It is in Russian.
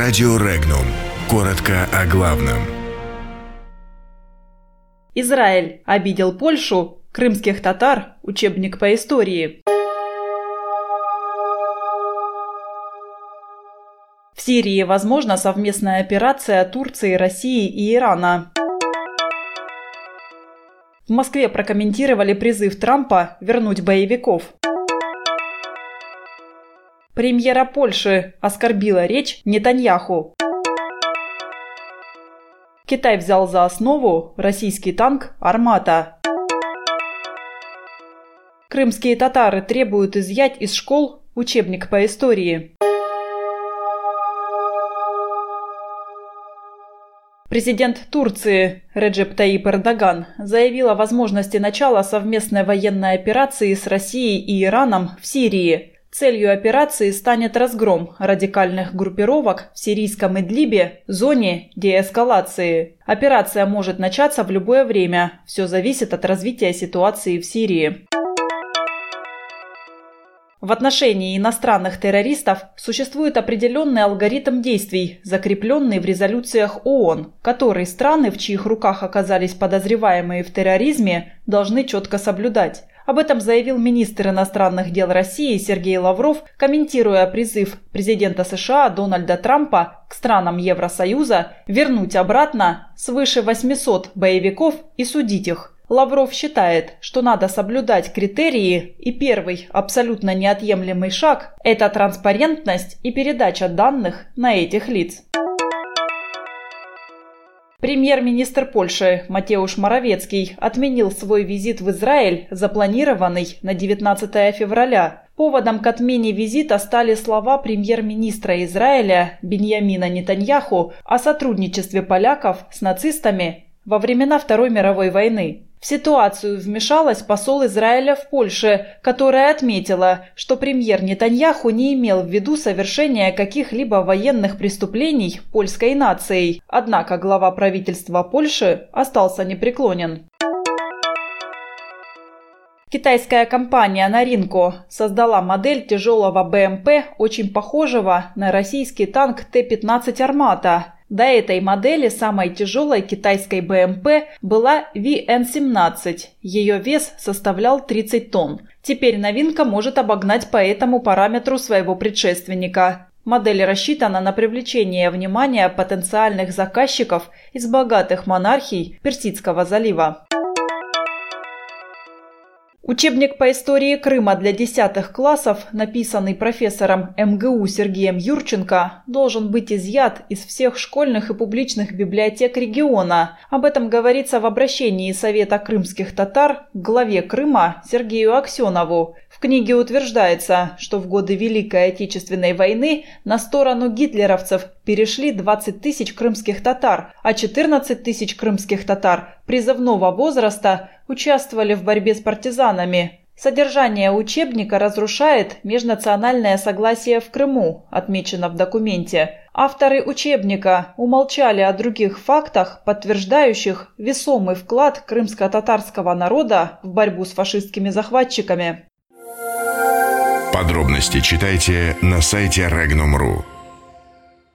Радио Регнум. Коротко о главном. Израиль обидел Польшу, крымских татар, учебник по истории. В Сирии возможна совместная операция Турции, России и Ирана. В Москве прокомментировали призыв Трампа вернуть боевиков. Премьера Польши оскорбила речь Нетаньяху. Китай взял за основу российский танк «Армата». Крымские татары требуют изъять из школ учебник по истории. Президент Турции Реджеп Таип Эрдоган заявил о возможности начала совместной военной операции с Россией и Ираном в Сирии – Целью операции станет разгром радикальных группировок в сирийском Идлибе, зоне деэскалации. Операция может начаться в любое время. Все зависит от развития ситуации в Сирии. В отношении иностранных террористов существует определенный алгоритм действий, закрепленный в резолюциях ООН, который страны, в чьих руках оказались подозреваемые в терроризме, должны четко соблюдать. Об этом заявил министр иностранных дел России Сергей Лавров, комментируя призыв президента США Дональда Трампа к странам Евросоюза вернуть обратно свыше 800 боевиков и судить их. Лавров считает, что надо соблюдать критерии, и первый абсолютно неотъемлемый шаг – это транспарентность и передача данных на этих лиц. Премьер-министр Польши Матеуш Моровецкий отменил свой визит в Израиль, запланированный на 19 февраля. Поводом к отмене визита стали слова премьер-министра Израиля Беньямина Нетаньяху о сотрудничестве поляков с нацистами во времена Второй мировой войны. В ситуацию вмешалась посол Израиля в Польше, которая отметила, что премьер Нетаньяху не имел в виду совершения каких-либо военных преступлений польской нацией, однако глава правительства Польши остался непреклонен. Китайская компания Наринко создала модель тяжелого БМП, очень похожего на российский танк Т-15 «Армата», до этой модели самой тяжелой китайской БМП была VN-17. Ее вес составлял 30 тонн. Теперь новинка может обогнать по этому параметру своего предшественника. Модель рассчитана на привлечение внимания потенциальных заказчиков из богатых монархий Персидского залива. Учебник по истории Крыма для десятых классов, написанный профессором МГУ Сергеем Юрченко, должен быть изъят из всех школьных и публичных библиотек региона. Об этом говорится в обращении Совета крымских татар к главе Крыма Сергею Аксенову. В книге утверждается, что в годы Великой Отечественной войны на сторону гитлеровцев перешли 20 тысяч крымских татар, а 14 тысяч крымских татар призывного возраста участвовали в борьбе с партизанами. Содержание учебника разрушает межнациональное согласие в Крыму, отмечено в документе. Авторы учебника умолчали о других фактах, подтверждающих весомый вклад крымско-татарского народа в борьбу с фашистскими захватчиками. Подробности читайте на сайте Regnum.ru.